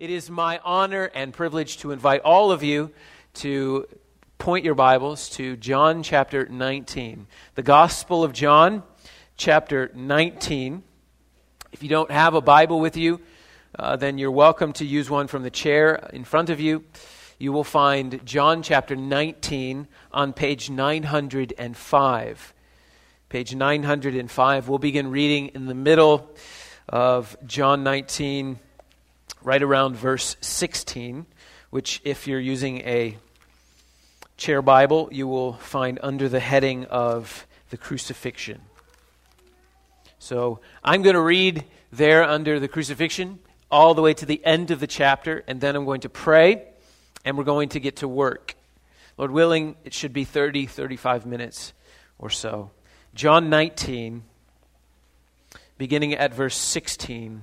It is my honor and privilege to invite all of you to point your Bibles to John chapter 19. The Gospel of John chapter 19. If you don't have a Bible with you, uh, then you're welcome to use one from the chair in front of you. You will find John chapter 19 on page 905. Page 905. We'll begin reading in the middle of John 19 right around verse 16, which, if you're using a chair Bible, you will find under the heading of the crucifixion. So I'm going to read there under the crucifixion all the way to the end of the chapter, and then I'm going to pray, and we're going to get to work. Lord willing, it should be 30, 35 minutes or so. John 19, beginning at verse 16.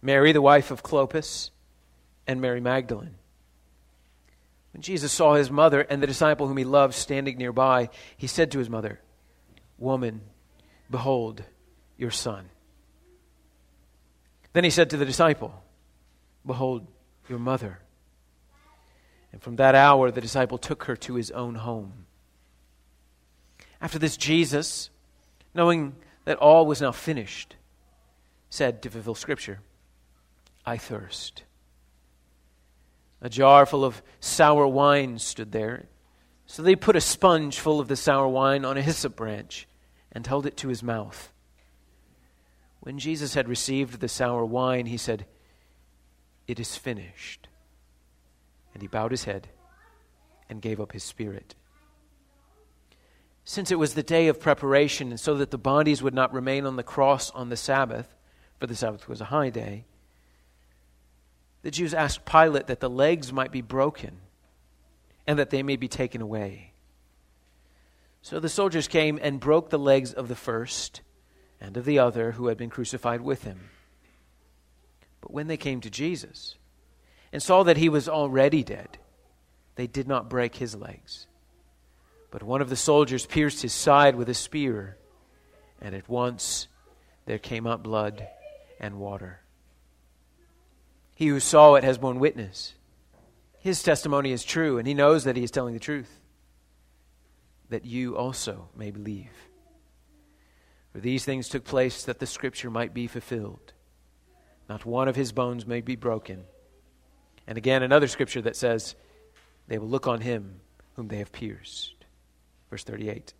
Mary, the wife of Clopas, and Mary Magdalene. When Jesus saw his mother and the disciple whom he loved standing nearby, he said to his mother, Woman, behold your son. Then he said to the disciple, Behold your mother. And from that hour, the disciple took her to his own home. After this, Jesus, knowing that all was now finished, said to fulfill Scripture, I thirst. A jar full of sour wine stood there. So they put a sponge full of the sour wine on a hyssop branch and held it to his mouth. When Jesus had received the sour wine, he said, It is finished. And he bowed his head and gave up his spirit. Since it was the day of preparation, and so that the bodies would not remain on the cross on the Sabbath, for the Sabbath was a high day, the Jews asked Pilate that the legs might be broken and that they may be taken away. So the soldiers came and broke the legs of the first and of the other who had been crucified with him. But when they came to Jesus and saw that he was already dead, they did not break his legs. But one of the soldiers pierced his side with a spear, and at once there came up blood and water. He who saw it has borne witness. His testimony is true, and he knows that he is telling the truth, that you also may believe. For these things took place that the scripture might be fulfilled. Not one of his bones may be broken. And again, another scripture that says, They will look on him whom they have pierced. Verse 38.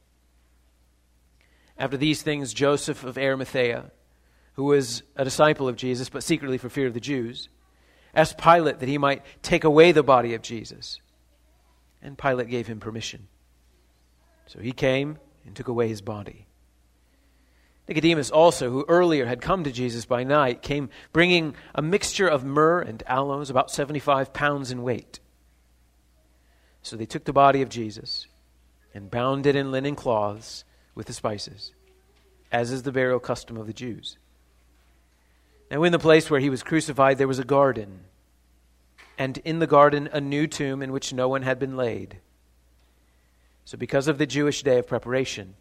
After these things, Joseph of Arimathea, who was a disciple of Jesus, but secretly for fear of the Jews, asked Pilate that he might take away the body of Jesus. And Pilate gave him permission. So he came and took away his body. Nicodemus also, who earlier had come to Jesus by night, came bringing a mixture of myrrh and aloes, about 75 pounds in weight. So they took the body of Jesus and bound it in linen cloths with the spices, as is the burial custom of the Jews. Now, in the place where he was crucified, there was a garden, and in the garden, a new tomb in which no one had been laid. So, because of the Jewish day of preparation,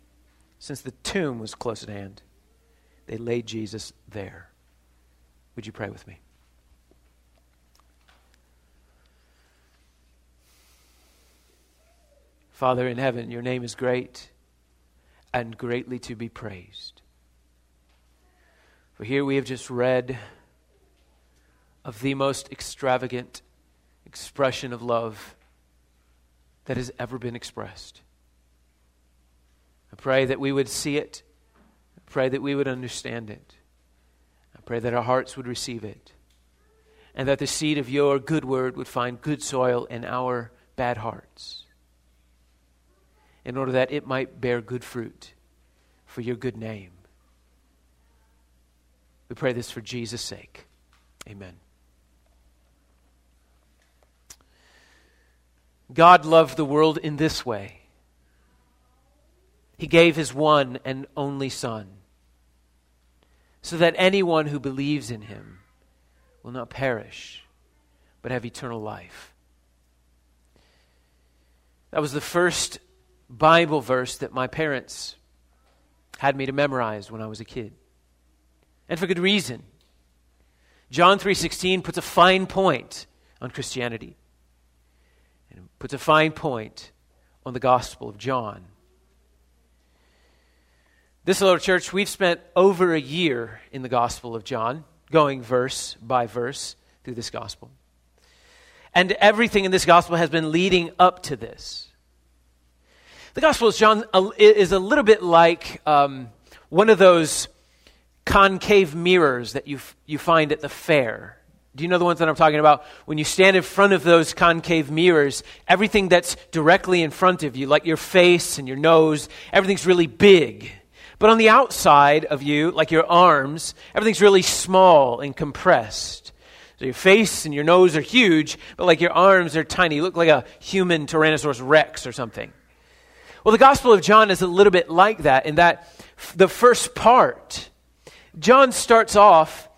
since the tomb was close at hand, they laid Jesus there. Would you pray with me? Father in heaven, your name is great and greatly to be praised. For here we have just read of the most extravagant expression of love that has ever been expressed. I pray that we would see it. I pray that we would understand it. I pray that our hearts would receive it. And that the seed of your good word would find good soil in our bad hearts. In order that it might bear good fruit for your good name. We pray this for Jesus' sake. Amen. God loved the world in this way He gave His one and only Son, so that anyone who believes in Him will not perish, but have eternal life. That was the first Bible verse that my parents had me to memorize when I was a kid and for good reason. John 3:16 puts a fine point on Christianity and puts a fine point on the gospel of John. This little church, we've spent over a year in the gospel of John, going verse by verse through this gospel. And everything in this gospel has been leading up to this. The gospel of John is a little bit like um, one of those concave mirrors that you, you find at the fair. Do you know the ones that I'm talking about? When you stand in front of those concave mirrors, everything that's directly in front of you, like your face and your nose, everything's really big. But on the outside of you, like your arms, everything's really small and compressed. So your face and your nose are huge, but like your arms are tiny. You look like a human Tyrannosaurus Rex or something. Well, the Gospel of John is a little bit like that in that the first part John starts off,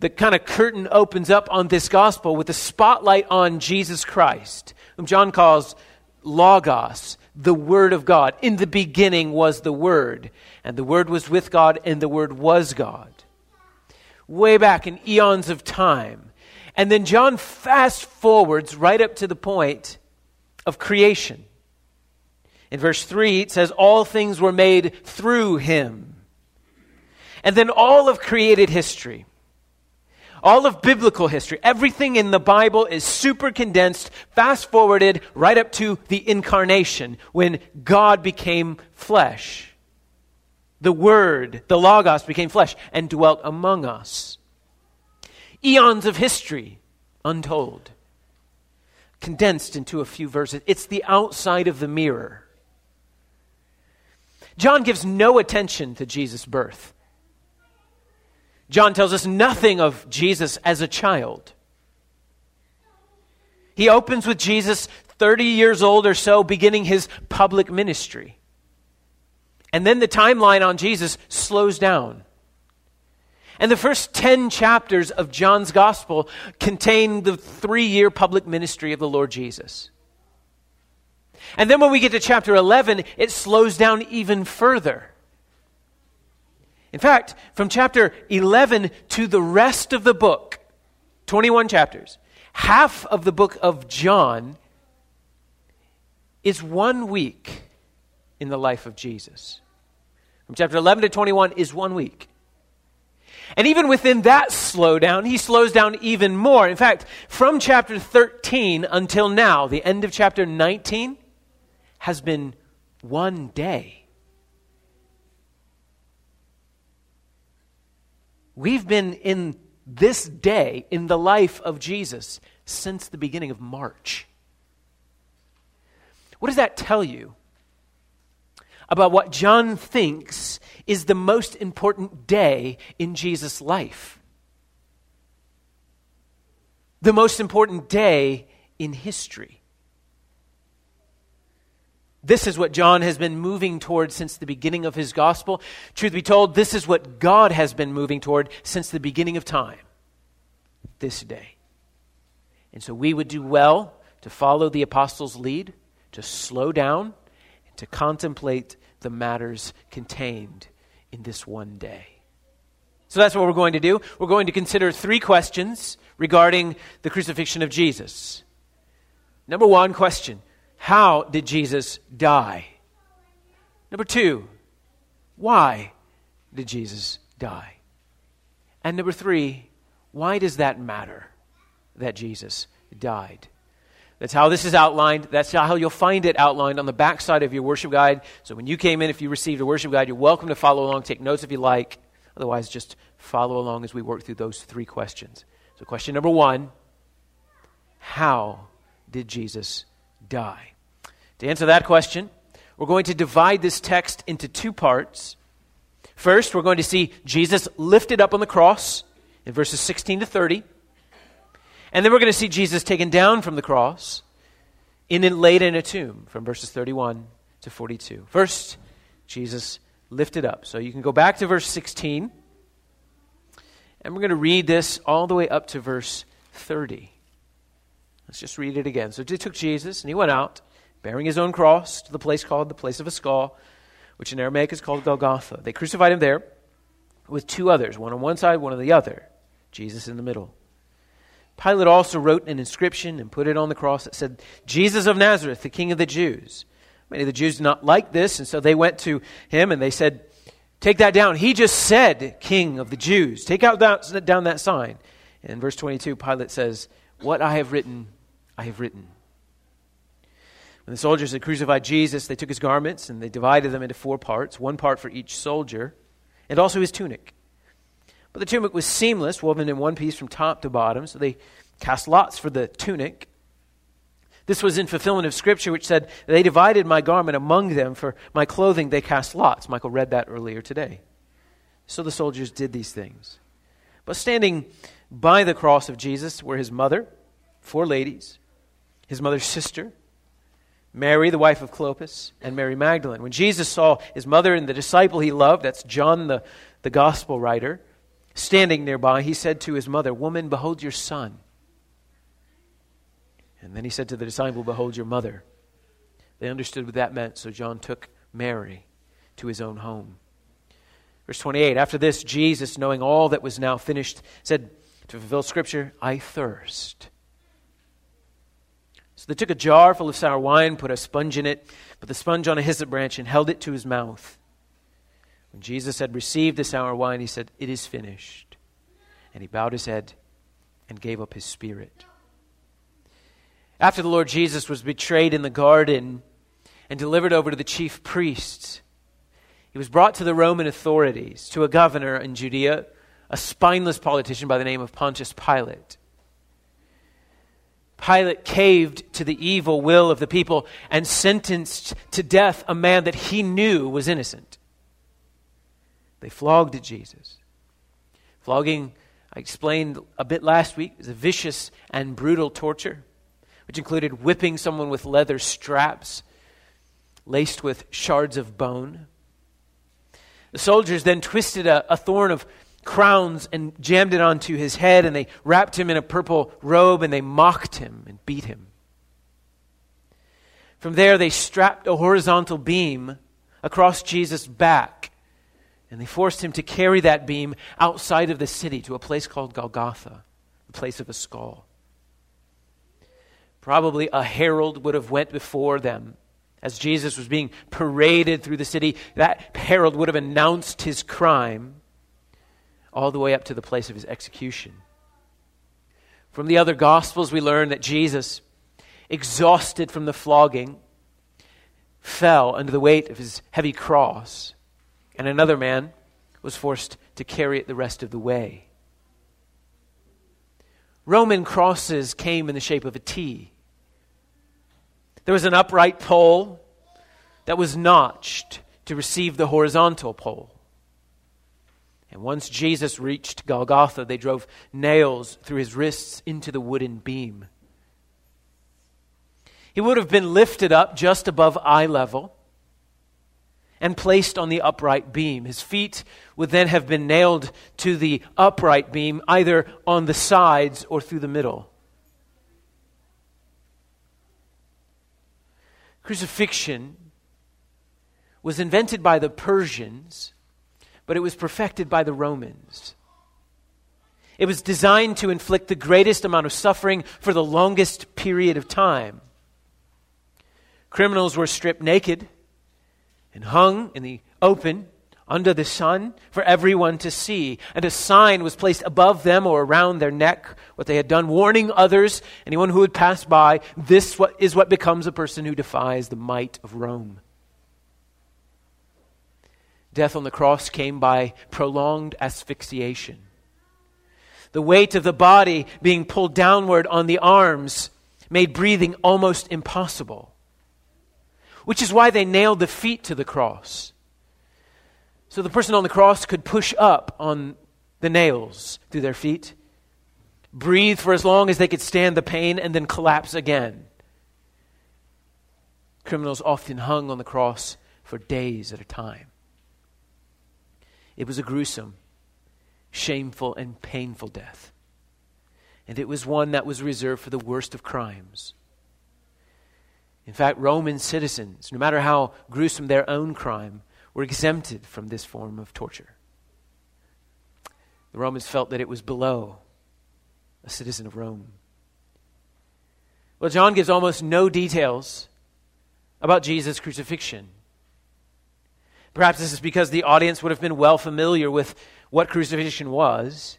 the kind of curtain opens up on this gospel with a spotlight on Jesus Christ, whom John calls Logos, the Word of God. In the beginning was the Word, and the Word was with God, and the Word was God. Way back in eons of time. And then John fast forwards right up to the point of creation. In verse 3, it says, All things were made through him and then all of created history, all of biblical history, everything in the Bible is super condensed, fast forwarded right up to the incarnation when God became flesh. The Word, the Logos, became flesh and dwelt among us. Eons of history, untold, condensed into a few verses. It's the outside of the mirror. John gives no attention to Jesus' birth. John tells us nothing of Jesus as a child. He opens with Jesus 30 years old or so, beginning his public ministry. And then the timeline on Jesus slows down. And the first 10 chapters of John's gospel contain the three year public ministry of the Lord Jesus. And then when we get to chapter 11, it slows down even further. In fact, from chapter 11 to the rest of the book, 21 chapters, half of the book of John is one week in the life of Jesus. From chapter 11 to 21 is one week. And even within that slowdown, he slows down even more. In fact, from chapter 13 until now, the end of chapter 19 has been one day. We've been in this day in the life of Jesus since the beginning of March. What does that tell you about what John thinks is the most important day in Jesus' life? The most important day in history. This is what John has been moving toward since the beginning of his gospel. Truth be told, this is what God has been moving toward since the beginning of time. this day. And so we would do well to follow the apostles' lead, to slow down, and to contemplate the matters contained in this one day. So that's what we're going to do. We're going to consider three questions regarding the crucifixion of Jesus. Number one question How did Jesus die? Number two, why did Jesus die? And number three, why does that matter that Jesus died? That's how this is outlined. That's how you'll find it outlined on the back side of your worship guide. So when you came in, if you received a worship guide, you're welcome to follow along. Take notes if you like. Otherwise, just follow along as we work through those three questions. So, question number one How did Jesus die? To answer that question, we're going to divide this text into two parts. First, we're going to see Jesus lifted up on the cross in verses 16 to 30. And then we're going to see Jesus taken down from the cross and then laid in a tomb from verses 31 to 42. First, Jesus lifted up. So you can go back to verse 16. And we're going to read this all the way up to verse 30. Let's just read it again. So they took Jesus, and he went out, bearing his own cross, to the place called the place of a skull, which in Aramaic is called Golgotha. They crucified him there with two others, one on one side, one on the other, Jesus in the middle. Pilate also wrote an inscription and put it on the cross that said, Jesus of Nazareth, the King of the Jews. Many of the Jews did not like this, and so they went to him and they said, Take that down. He just said, King of the Jews. Take out that, down that sign. And in verse 22, Pilate says, What I have written, I have written. When the soldiers had crucified Jesus, they took his garments and they divided them into four parts, one part for each soldier, and also his tunic. But the tunic was seamless, woven in one piece from top to bottom, so they cast lots for the tunic. This was in fulfillment of Scripture, which said, They divided my garment among them, for my clothing they cast lots. Michael read that earlier today. So the soldiers did these things. But standing by the cross of Jesus were his mother, four ladies, his mother's sister, Mary, the wife of Clopas, and Mary Magdalene. When Jesus saw his mother and the disciple he loved, that's John the, the gospel writer, Standing nearby, he said to his mother, Woman, behold your son. And then he said to the disciple, Behold your mother. They understood what that meant, so John took Mary to his own home. Verse 28 After this, Jesus, knowing all that was now finished, said, To fulfill Scripture, I thirst. They took a jar full of sour wine, put a sponge in it, put the sponge on a hyssop branch, and held it to his mouth. When Jesus had received the sour wine, he said, It is finished. And he bowed his head and gave up his spirit. After the Lord Jesus was betrayed in the garden and delivered over to the chief priests, he was brought to the Roman authorities, to a governor in Judea, a spineless politician by the name of Pontius Pilate. Pilate caved to the evil will of the people and sentenced to death a man that he knew was innocent. They flogged Jesus. Flogging, I explained a bit last week, is a vicious and brutal torture, which included whipping someone with leather straps laced with shards of bone. The soldiers then twisted a, a thorn of crowns and jammed it onto his head, and they wrapped him in a purple robe and they mocked him and beat him. From there, they strapped a horizontal beam across Jesus' back and they forced him to carry that beam outside of the city to a place called Golgotha, the place of a skull. Probably a herald would have went before them as Jesus was being paraded through the city. That herald would have announced his crime all the way up to the place of his execution. From the other gospels we learn that Jesus, exhausted from the flogging, fell under the weight of his heavy cross and another man was forced to carry it the rest of the way. Roman crosses came in the shape of a T. There was an upright pole that was notched to receive the horizontal pole. And once Jesus reached Golgotha, they drove nails through his wrists into the wooden beam. He would have been lifted up just above eye level and placed on the upright beam. His feet would then have been nailed to the upright beam, either on the sides or through the middle. Crucifixion was invented by the Persians, but it was perfected by the Romans. It was designed to inflict the greatest amount of suffering for the longest period of time. Criminals were stripped naked and hung in the open under the sun for everyone to see. And a sign was placed above them or around their neck, what they had done, warning others, anyone who would pass by, this is what becomes a person who defies the might of Rome. Death on the cross came by prolonged asphyxiation. The weight of the body being pulled downward on the arms made breathing almost impossible which is why they nailed the feet to the cross. So the person on the cross could push up on the nails through their feet, breathe for as long as they could stand the pain, and then collapse again. Criminals often hung on the cross for days at a time. It was a gruesome, shameful, and painful death. And it was one that was reserved for the worst of crimes in fact, Roman citizens, no matter how gruesome their own crime, were exempted from this form of torture. The Romans felt that it was below a citizen of Rome. Well, John gives almost no details about Jesus' crucifixion. Perhaps this is because the audience would have been well familiar with what crucifixion was,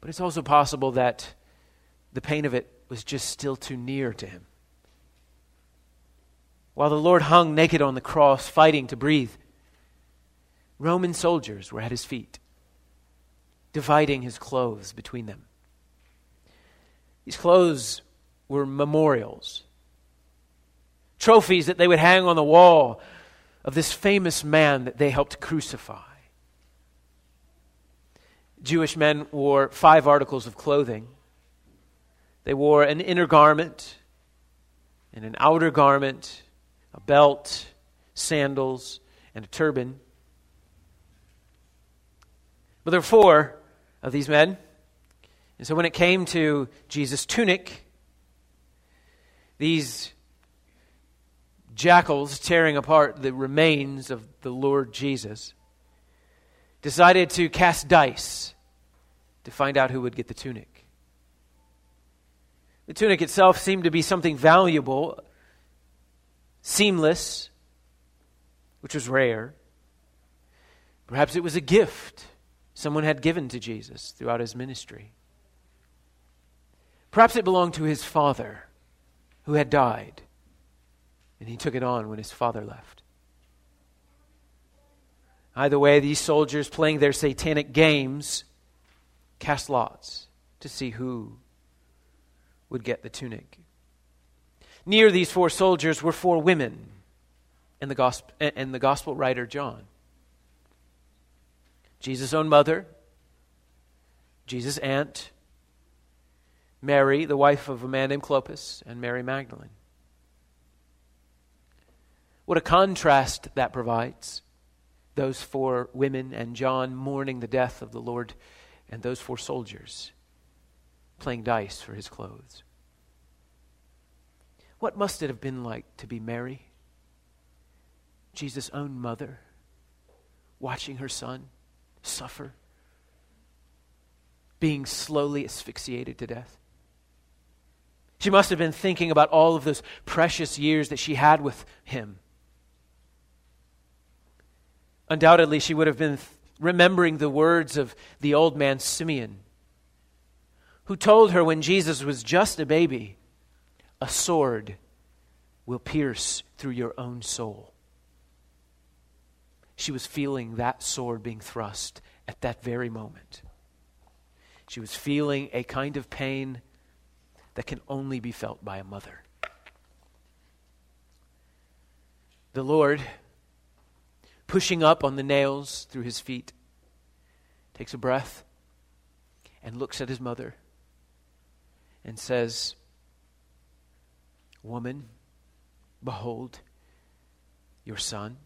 but it's also possible that the pain of it was just still too near to him while the Lord hung naked on the cross, fighting to breathe, Roman soldiers were at his feet, dividing his clothes between them. These clothes were memorials, trophies that they would hang on the wall of this famous man that they helped crucify. Jewish men wore five articles of clothing. They wore an inner garment and an outer garment a belt, sandals, and a turban. But there were four of these men. And so when it came to Jesus' tunic, these jackals tearing apart the remains of the Lord Jesus decided to cast dice to find out who would get the tunic. The tunic itself seemed to be something valuable, seamless, which was rare. Perhaps it was a gift someone had given to Jesus throughout his ministry. Perhaps it belonged to his father who had died, and he took it on when his father left. Either way, these soldiers playing their satanic games cast lots to see who would get the tunic. Near these four soldiers were four women and the gospel, and the gospel writer John. Jesus' own mother, Jesus' aunt, Mary, the wife of a man named Clopas, and Mary Magdalene. What a contrast that provides. Those four women and John mourning the death of the Lord, and those four soldiers playing dice for his clothes. What must it have been like to be Mary, Jesus' own mother, watching her son suffer, being slowly asphyxiated to death? She must have been thinking about all of those precious years that she had with him. Undoubtedly, she would have been remembering the words of the old man Simeon, who told her when Jesus was just a baby a sword will pierce through your own soul. She was feeling that sword being thrust at that very moment. She was feeling a kind of pain that can only be felt by a mother. The Lord, pushing up on the nails through his feet, takes a breath and looks at his mother and says, Woman, behold your son.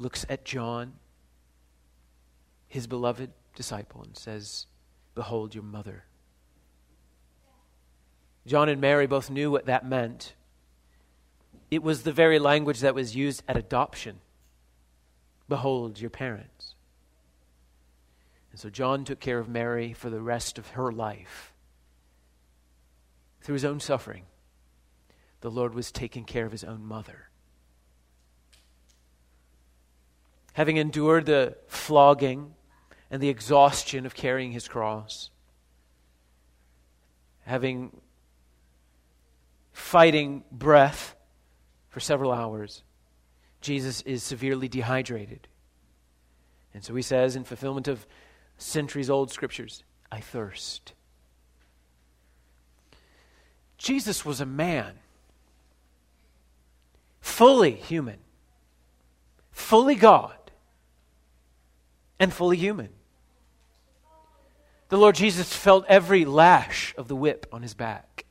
looks at John, his beloved disciple, and says, Behold your mother. John and Mary both knew what that meant. It was the very language that was used at adoption. Behold your parents. And so John took care of Mary for the rest of her life. Through his own suffering, the Lord was taking care of his own mother. Having endured the flogging and the exhaustion of carrying his cross, having fighting breath for several hours, Jesus is severely dehydrated. And so he says, in fulfillment of centuries old scriptures, I thirst. Jesus was a man, fully human, fully God, and fully human. The Lord Jesus felt every lash of the whip on his back.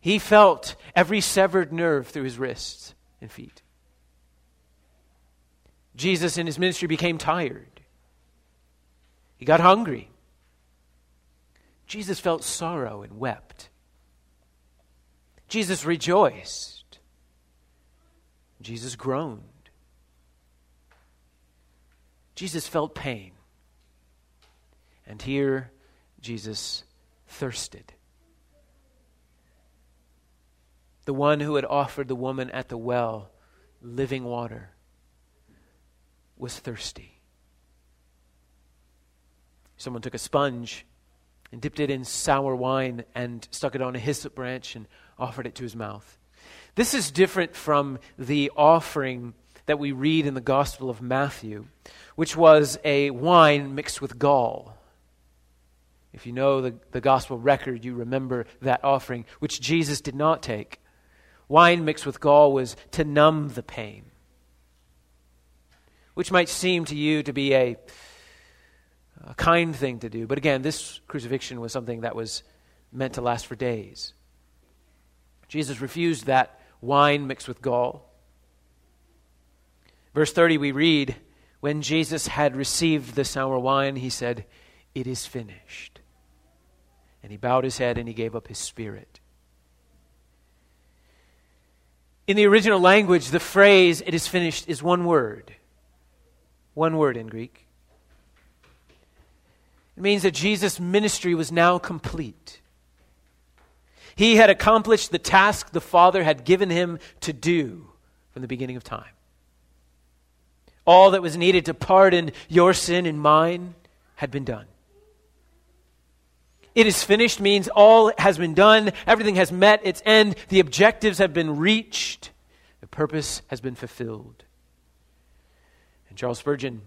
He felt every severed nerve through his wrists and feet. Jesus in his ministry became tired. He got hungry. Jesus felt sorrow and wept. Jesus rejoiced. Jesus groaned. Jesus felt pain. And here, Jesus thirsted. The one who had offered the woman at the well living water, was thirsty. Someone took a sponge and dipped it in sour wine and stuck it on a hyssop branch and offered it to his mouth. This is different from the offering that we read in the Gospel of Matthew, which was a wine mixed with gall. If you know the, the Gospel record, you remember that offering, which Jesus did not take. Wine mixed with gall was to numb the pain, which might seem to you to be a, a kind thing to do. But again, this crucifixion was something that was meant to last for days. Jesus refused that wine mixed with gall. Verse 30, we read, When Jesus had received the sour wine, he said, It is finished. And he bowed his head and he gave up his spirit. In the original language, the phrase, it is finished, is one word. One word in Greek. It means that Jesus' ministry was now complete. He had accomplished the task the Father had given him to do from the beginning of time. All that was needed to pardon your sin and mine had been done. It is finished means all has been done, everything has met its end, the objectives have been reached, the purpose has been fulfilled. And Charles Spurgeon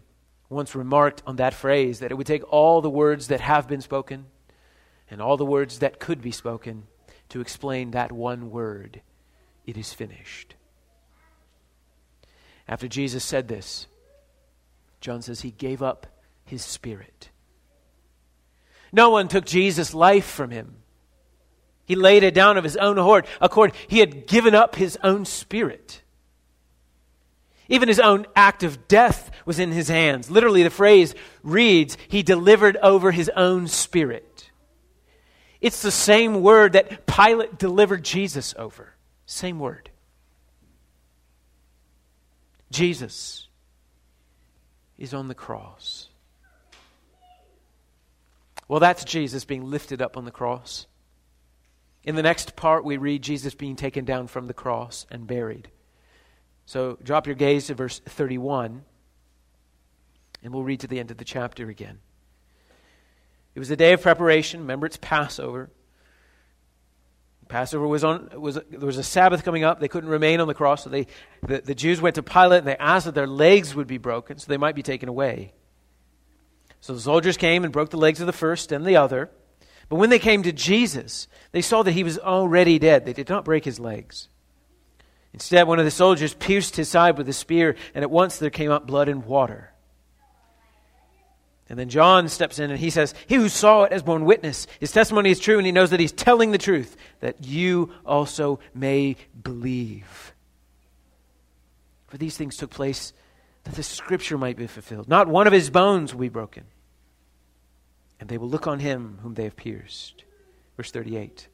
once remarked on that phrase that it would take all the words that have been spoken and all the words that could be spoken to explain that one word it is finished. After Jesus said this, John says he gave up his spirit. No one took Jesus' life from him. He laid it down of his own accord. He had given up his own spirit. Even his own act of death was in his hands. Literally, the phrase reads, He delivered over his own spirit. It's the same word that Pilate delivered Jesus over. Same word. Jesus is on the cross. Well, that's Jesus being lifted up on the cross. In the next part, we read Jesus being taken down from the cross and buried. So drop your gaze to verse 31, and we'll read to the end of the chapter again. It was a day of preparation. Remember, it's Passover. Passover was on was there was a Sabbath coming up. They couldn't remain on the cross, so they the, the Jews went to Pilate and they asked that their legs would be broken, so they might be taken away. So the soldiers came and broke the legs of the first and the other. But when they came to Jesus, they saw that he was already dead. They did not break his legs. Instead, one of the soldiers pierced his side with a spear, and at once there came up blood and water. And then John steps in and he says, He who saw it has borne witness. His testimony is true, and he knows that he's telling the truth, that you also may believe. For these things took place that the scripture might be fulfilled. Not one of his bones will be broken. And they will look on him whom they have pierced. Verse 38.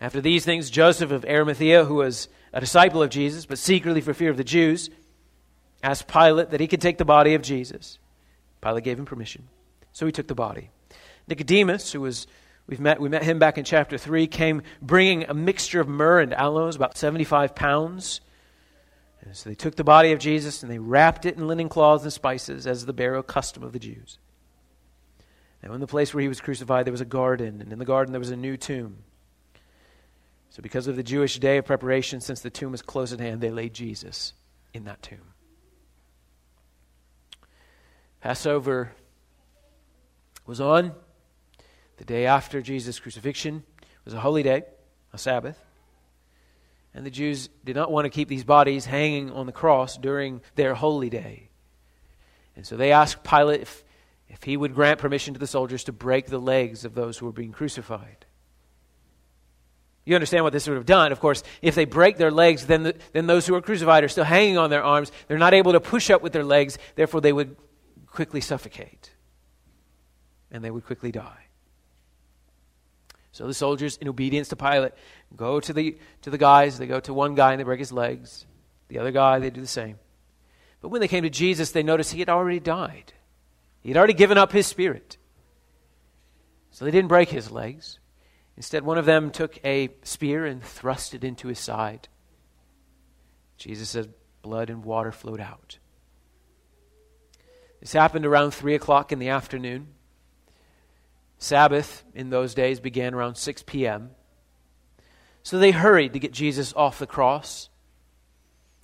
After these things, Joseph of Arimathea, who was a disciple of Jesus, but secretly for fear of the Jews, asked Pilate that he could take the body of Jesus. Pilate gave him permission. So he took the body. Nicodemus, who was we've met we met him back in chapter 3, came bringing a mixture of myrrh and aloes, about 75 pounds. And so they took the body of Jesus and they wrapped it in linen cloths and spices as the burial custom of the Jews. Now in the place where he was crucified there was a garden, and in the garden there was a new tomb. So, because of the Jewish day of preparation, since the tomb was close at hand, they laid Jesus in that tomb. Passover was on the day after Jesus' crucifixion. Was a holy day, a Sabbath. And the Jews did not want to keep these bodies hanging on the cross during their holy day. And so they asked Pilate if, if he would grant permission to the soldiers to break the legs of those who were being crucified. You understand what this would have done. Of course, if they break their legs, then, the, then those who are crucified are still hanging on their arms. They're not able to push up with their legs. Therefore, they would quickly suffocate and they would quickly die. So the soldiers, in obedience to Pilate, go to the, to the guys. They go to one guy and they break his legs. The other guy, they do the same. But when they came to Jesus, they noticed he had already died. He had already given up his spirit. So they didn't break his legs. Instead, one of them took a spear and thrust it into his side. Jesus says, blood and water flowed out. This happened around 3 o'clock in the afternoon. Sabbath in those days began around 6 p.m. So they hurried to get Jesus off the cross.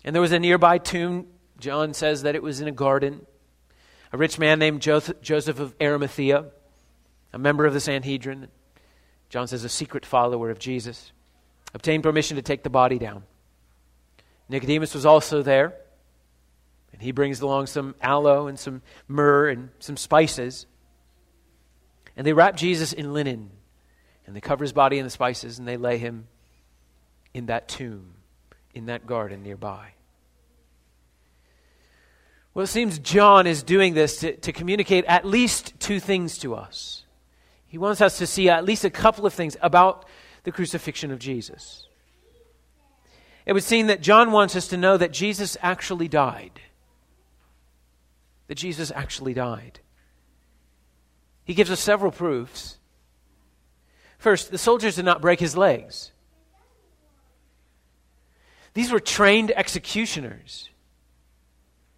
And there was a nearby tomb. John says that it was in a garden. A rich man named Joseph of Arimathea, a member of the Sanhedrin, John says, a secret follower of Jesus, obtained permission to take the body down. Nicodemus was also there, and he brings along some aloe and some myrrh and some spices. And they wrap Jesus in linen, and they cover his body in the spices, and they lay him in that tomb, in that garden nearby. Well, it seems John is doing this to, to communicate at least two things to us. He wants us to see at least a couple of things about the crucifixion of Jesus. It would seem that John wants us to know that Jesus actually died. That Jesus actually died. He gives us several proofs. First, the soldiers did not break his legs. These were trained executioners.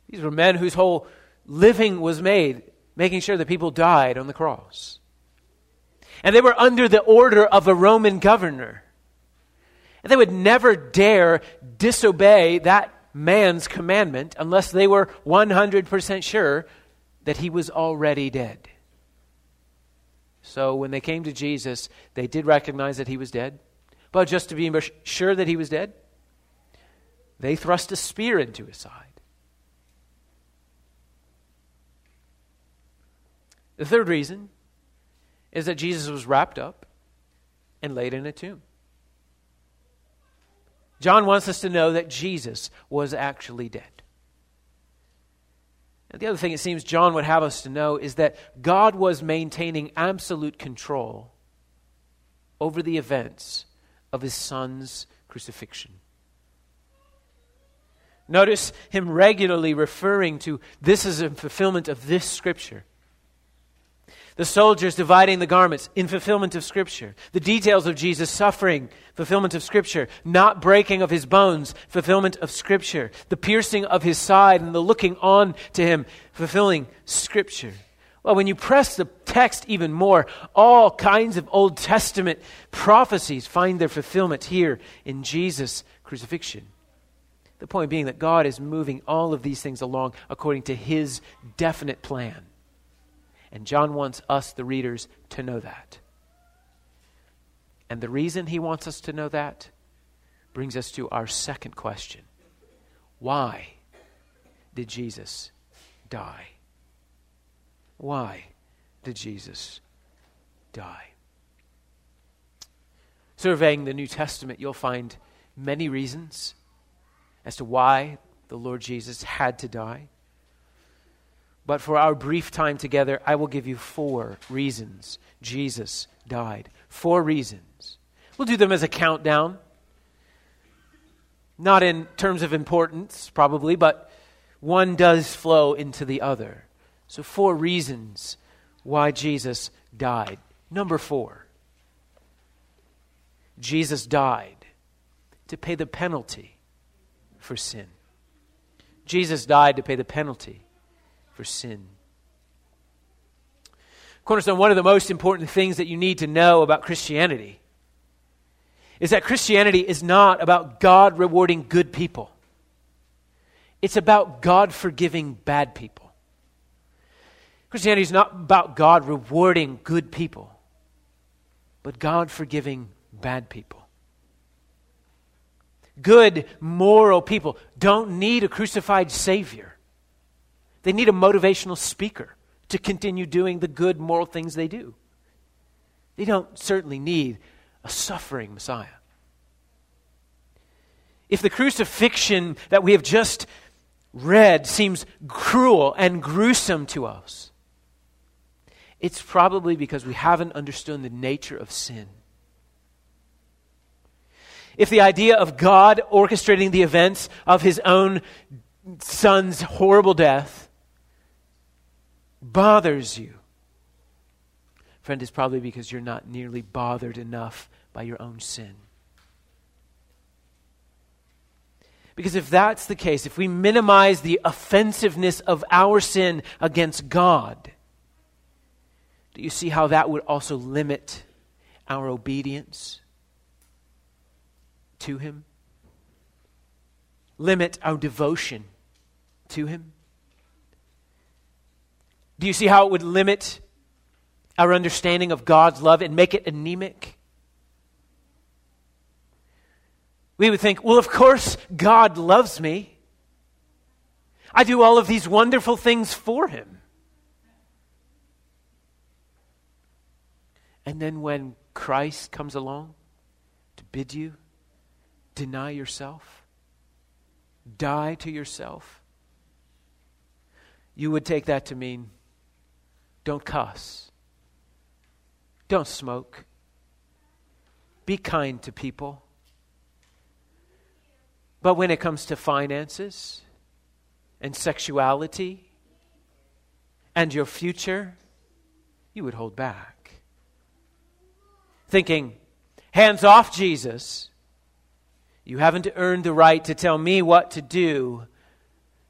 These were men whose whole living was made making sure that people died on the cross. And they were under the order of a Roman governor. And they would never dare disobey that man's commandment unless they were 100% sure that he was already dead. So when they came to Jesus, they did recognize that he was dead. But just to be sure that he was dead, they thrust a spear into his side. The third reason is that Jesus was wrapped up and laid in a tomb. John wants us to know that Jesus was actually dead. And the other thing it seems John would have us to know is that God was maintaining absolute control over the events of his son's crucifixion. Notice him regularly referring to this as a fulfillment of this scripture. The soldiers dividing the garments in fulfillment of Scripture. The details of Jesus' suffering, fulfillment of Scripture. Not breaking of his bones, fulfillment of Scripture. The piercing of his side and the looking on to him, fulfilling Scripture. Well, when you press the text even more, all kinds of Old Testament prophecies find their fulfillment here in Jesus' crucifixion. The point being that God is moving all of these things along according to his definite plan. And John wants us, the readers, to know that. And the reason he wants us to know that brings us to our second question Why did Jesus die? Why did Jesus die? Surveying the New Testament, you'll find many reasons as to why the Lord Jesus had to die. But for our brief time together, I will give you four reasons Jesus died. Four reasons. We'll do them as a countdown. Not in terms of importance, probably, but one does flow into the other. So, four reasons why Jesus died. Number four Jesus died to pay the penalty for sin. Jesus died to pay the penalty for sin. Cornerstone, one of the most important things that you need to know about Christianity is that Christianity is not about God rewarding good people, it's about God forgiving bad people. Christianity is not about God rewarding good people, but God forgiving bad people. Good, moral people don't need a crucified Savior. They need a motivational speaker to continue doing the good moral things they do. They don't certainly need a suffering Messiah. If the crucifixion that we have just read seems cruel and gruesome to us, it's probably because we haven't understood the nature of sin. If the idea of God orchestrating the events of his own son's horrible death bothers you, friend, it's probably because you're not nearly bothered enough by your own sin. Because if that's the case, if we minimize the offensiveness of our sin against God, do you see how that would also limit our obedience to Him? Limit our devotion to Him? Do you see how it would limit our understanding of God's love and make it anemic? We would think, well, of course, God loves me. I do all of these wonderful things for him. And then when Christ comes along to bid you deny yourself, die to yourself, you would take that to mean don't cuss. Don't smoke. Be kind to people. But when it comes to finances and sexuality and your future, you would hold back. Thinking, hands off, Jesus. You haven't earned the right to tell me what to do,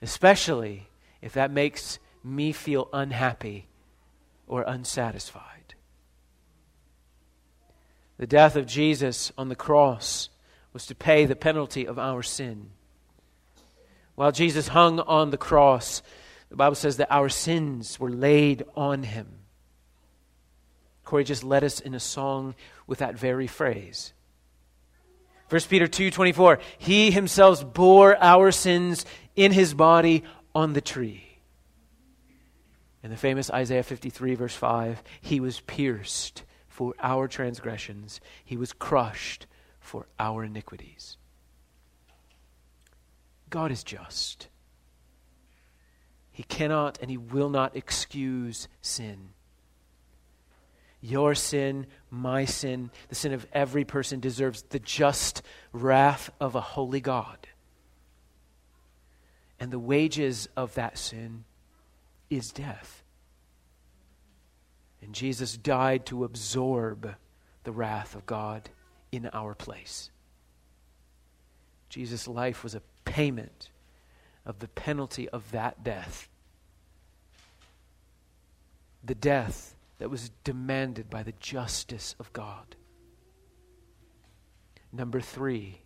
especially if that makes me feel unhappy or unsatisfied. The death of Jesus on the cross was to pay the penalty of our sin. While Jesus hung on the cross, the Bible says that our sins were laid on him. Corey just led us in a song with that very phrase. 1 Peter 2:24 He himself bore our sins in his body on the tree in the famous Isaiah 53, verse 5, he was pierced for our transgressions, he was crushed for our iniquities. God is just. He cannot and he will not excuse sin. Your sin, my sin, the sin of every person deserves the just wrath of a holy God. And the wages of that sin is death. And Jesus died to absorb the wrath of God in our place. Jesus' life was a payment of the penalty of that death. The death that was demanded by the justice of God. Number three,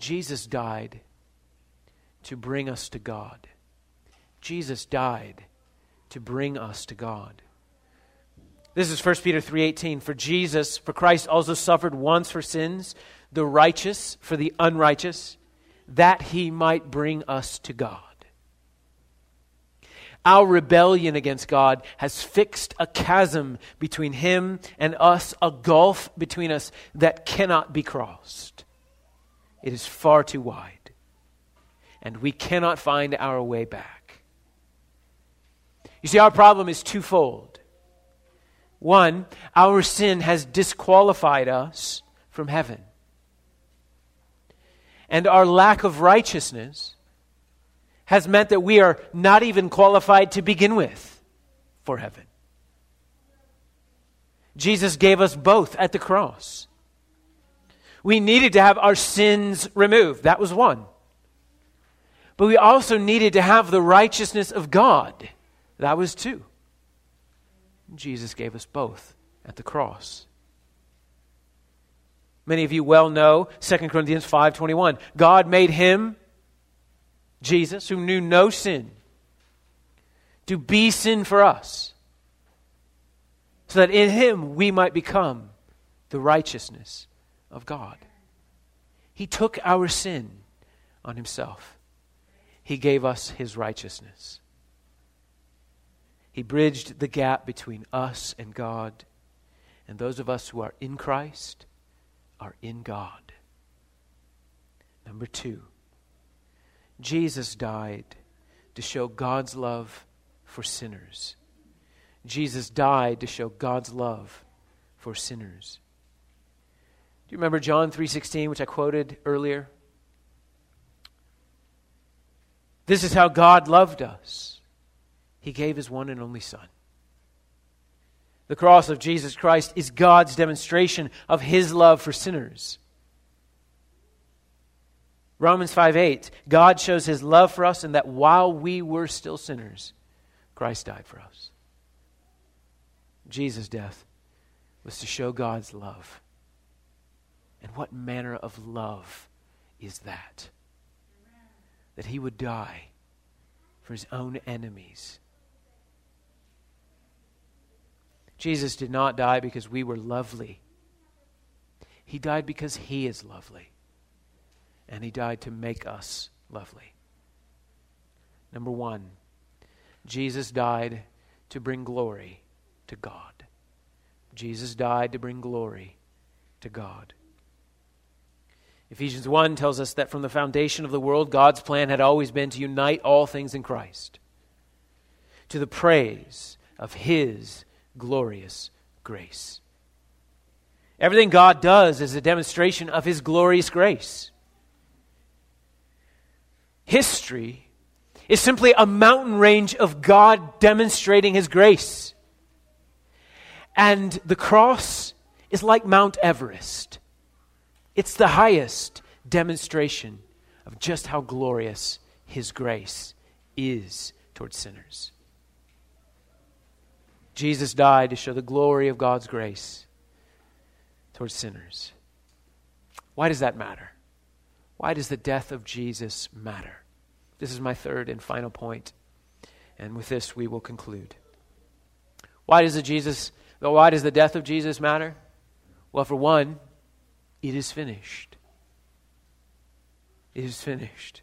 Jesus died to bring us to God. Jesus died to bring us to God. This is 1 Peter 3:18 for Jesus for Christ also suffered once for sins the righteous for the unrighteous that he might bring us to God. Our rebellion against God has fixed a chasm between him and us, a gulf between us that cannot be crossed. It is far too wide. and we cannot find our way back. You see, our problem is twofold. One, our sin has disqualified us from heaven. And our lack of righteousness has meant that we are not even qualified to begin with for heaven. Jesus gave us both at the cross. We needed to have our sins removed. That was one. But we also needed to have the righteousness of God. That was two. Jesus gave us both at the cross. Many of you well know 2 Corinthians 5:21. God made him Jesus who knew no sin to be sin for us so that in him we might become the righteousness of God. He took our sin on himself. He gave us his righteousness. He bridged the gap between us and God, and those of us who are in Christ are in God. Number two, Jesus died to show God's love for sinners. Jesus died to show God's love for sinners. Do you remember John 3:16 which I quoted earlier? This is how God loved us. He gave his one and only Son. The cross of Jesus Christ is God's demonstration of his love for sinners. Romans 5 8, God shows his love for us in that while we were still sinners, Christ died for us. Jesus' death was to show God's love. And what manner of love is that? That he would die for his own enemies Jesus did not die because we were lovely. He died because He is lovely. And He died to make us lovely. Number one, Jesus died to bring glory to God. Jesus died to bring glory to God. Ephesians 1 tells us that from the foundation of the world, God's plan had always been to unite all things in Christ to the praise of His glorious grace. Everything God does is a demonstration of His glorious grace. History is simply a mountain range of God demonstrating His grace. And the cross is like Mount Everest, it's the highest demonstration of just how glorious His grace is towards sinners. Jesus died to show the glory of God's grace towards sinners. Why does that matter? Why does the death of Jesus matter? This is my third and final point, and with this we will conclude. Why does the Jesus why does the death of Jesus matter? Well, for one, it is finished. It is finished.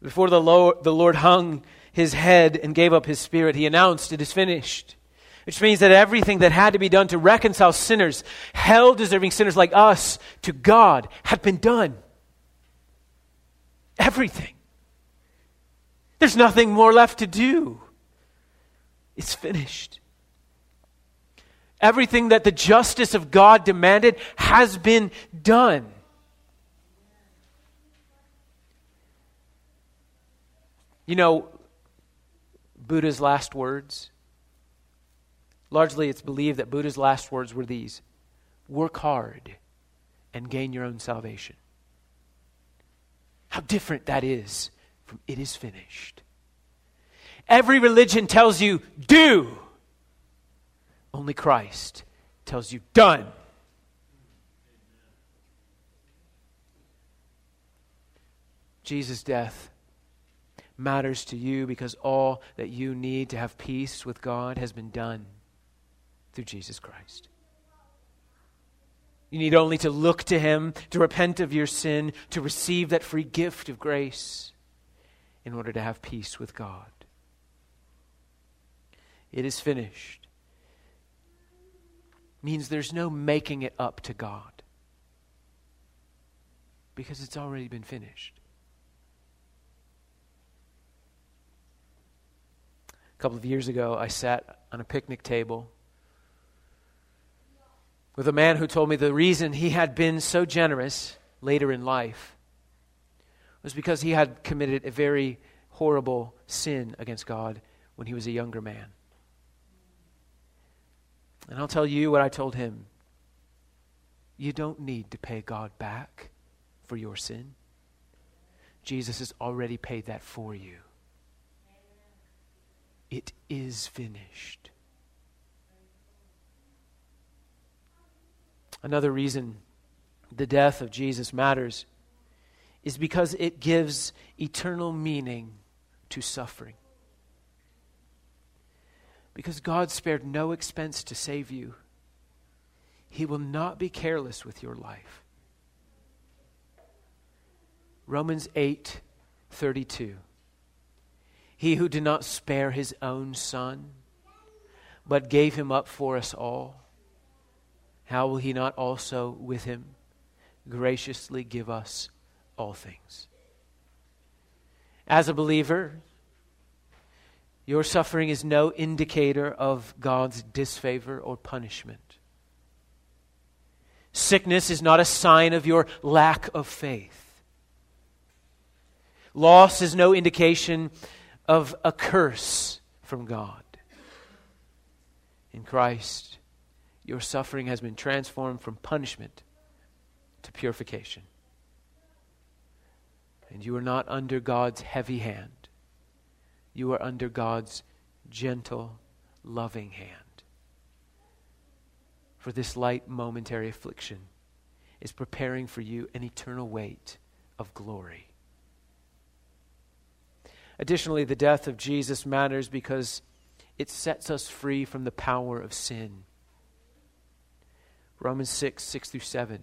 Before the Lord, the Lord hung his head and gave up his spirit, he announced, It is finished. Which means that everything that had to be done to reconcile sinners, hell deserving sinners like us, to God, had been done. Everything. There's nothing more left to do. It's finished. Everything that the justice of God demanded has been done. You know, Buddha's last words? Largely, it's believed that Buddha's last words were these work hard and gain your own salvation. How different that is from it is finished. Every religion tells you do, only Christ tells you done. Jesus' death matters to you because all that you need to have peace with God has been done through Jesus Christ. You need only to look to Him, to repent of your sin, to receive that free gift of grace in order to have peace with God. It is finished. Means there's no making it up to God because it's already been finished. Couple of years ago, I sat on a picnic table with a man who told me the reason he had been so generous later in life was because he had committed a very horrible sin against God when he was a younger man. And I'll tell you what I told him. You don't need to pay God back for your sin. Jesus has already paid that for you. It is finished. Another reason the death of Jesus matters is because it gives eternal meaning to suffering. Because God spared no expense to save you, He will not be careless with your life. Romans 8 32. He who did not spare his own son, but gave him up for us all, how will he not also with him graciously give us all things? As a believer, your suffering is no indicator of God's disfavor or punishment. Sickness is not a sign of your lack of faith. Loss is no indication of a curse from God. In Christ, your suffering has been transformed from punishment to purification. And you are not under God's heavy hand, you are under God's gentle, loving hand. For this light momentary affliction is preparing for you an eternal weight of glory. Additionally, the death of Jesus matters because it sets us free from the power of sin. Romans 6, 6 through 7.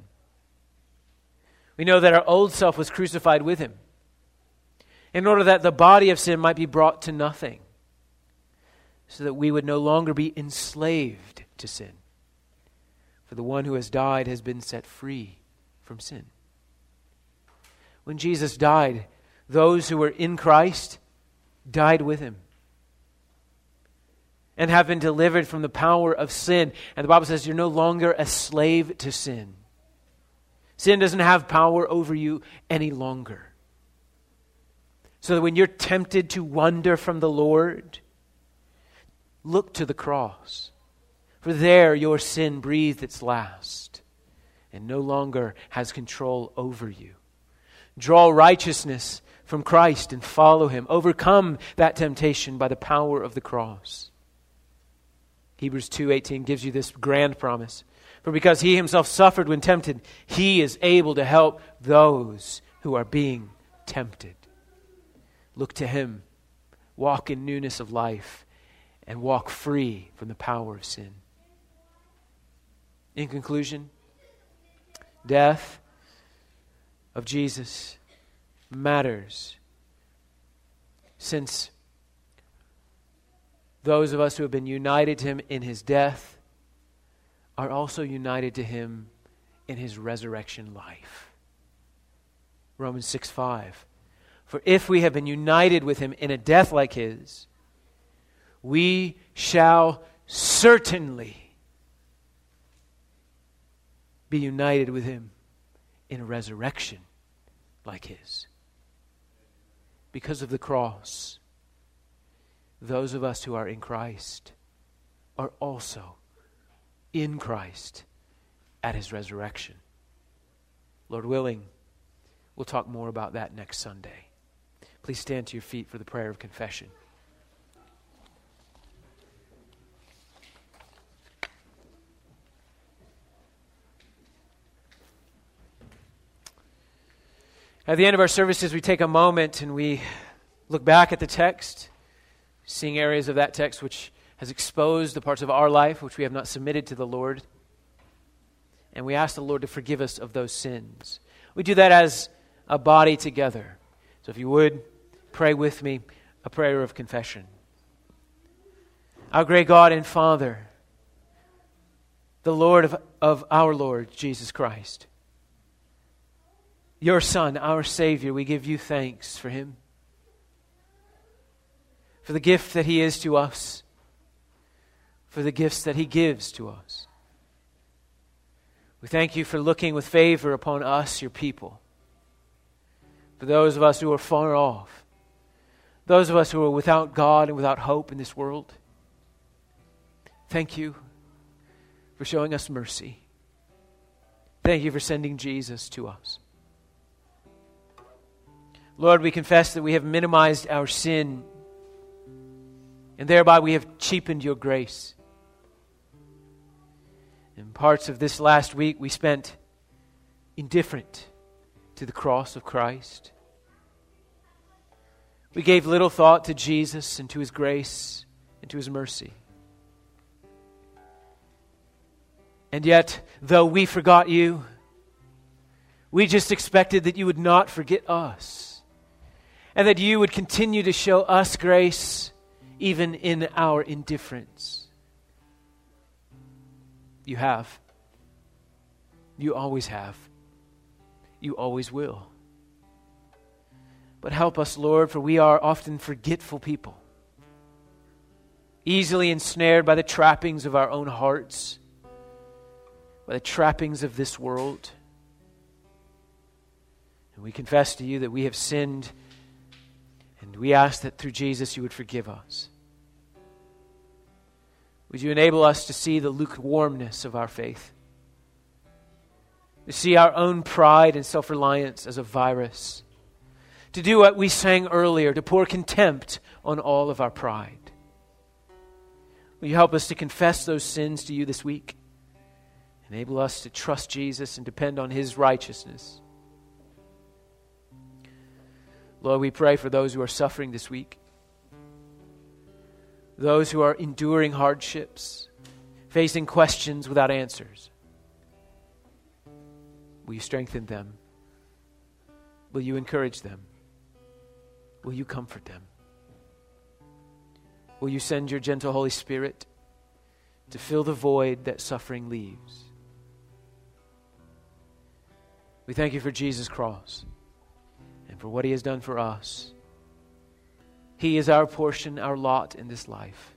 We know that our old self was crucified with him in order that the body of sin might be brought to nothing, so that we would no longer be enslaved to sin. For the one who has died has been set free from sin. When Jesus died, those who were in Christ died with him and have been delivered from the power of sin. And the Bible says you're no longer a slave to sin. Sin doesn't have power over you any longer. So that when you're tempted to wander from the Lord, look to the cross. For there your sin breathed its last and no longer has control over you. Draw righteousness from Christ and follow him. Overcome that temptation by the power of the cross. Hebrews 2:18 gives you this grand promise. For because he himself suffered when tempted, he is able to help those who are being tempted. Look to him. Walk in newness of life and walk free from the power of sin. In conclusion, death of Jesus matters. Since those of us who have been united to him in his death are also united to him in his resurrection life. Romans 6 5. For if we have been united with him in a death like his, we shall certainly be united with him in a resurrection like his because of the cross, those of us who are in Christ are also in Christ at his resurrection. Lord willing, we'll talk more about that next Sunday. Please stand to your feet for the prayer of confession. At the end of our services, we take a moment and we look back at the text, seeing areas of that text which has exposed the parts of our life which we have not submitted to the Lord. And we ask the Lord to forgive us of those sins. We do that as a body together. So if you would, pray with me a prayer of confession. Our great God and Father, the Lord of, of our Lord Jesus Christ your Son, our Savior, we give you thanks for him. for the gift that He is to us, for the gifts that He gives to us. We thank you for looking with favor upon us, your people. For those of us who are far off, those of us who are without God and without hope in this world, thank you for showing us mercy. Thank you for sending Jesus to us. Lord, we confess that we have minimized our sin, and thereby we have cheapened your grace. In parts of this last week, we spent indifferent to the cross of Christ. We gave little thought to Jesus and to his grace and to his mercy. And yet, though we forgot you, we just expected that you would not forget us and that you would continue to show us grace even in our indifference. You have. You always have. You always will. But help us, Lord, for we are often forgetful people, easily ensnared by the trappings of our own hearts by the trappings of this world. And we confess to you that we have sinned, and we ask that through Jesus you would forgive us. Would you enable us to see the lukewarmness of our faith? To see our own pride and self reliance as a virus. To do what we sang earlier, to pour contempt on all of our pride. Will you help us to confess those sins to you this week? Enable us to trust Jesus and depend on his righteousness. Lord, we pray for those who are suffering this week, those who are enduring hardships, facing questions without answers. Will you strengthen them? Will you encourage them? Will you comfort them? Will you send your gentle Holy Spirit to fill the void that suffering leaves? We thank you for Jesus' cross and for what he has done for us. He is our portion, our lot in this life,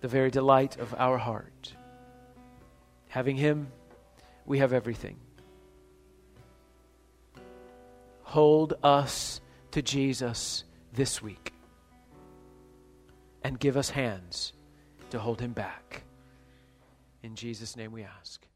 the very delight of our heart. Having him, we have everything. Hold us to Jesus this week and give us hands to hold him back. In Jesus' name we ask.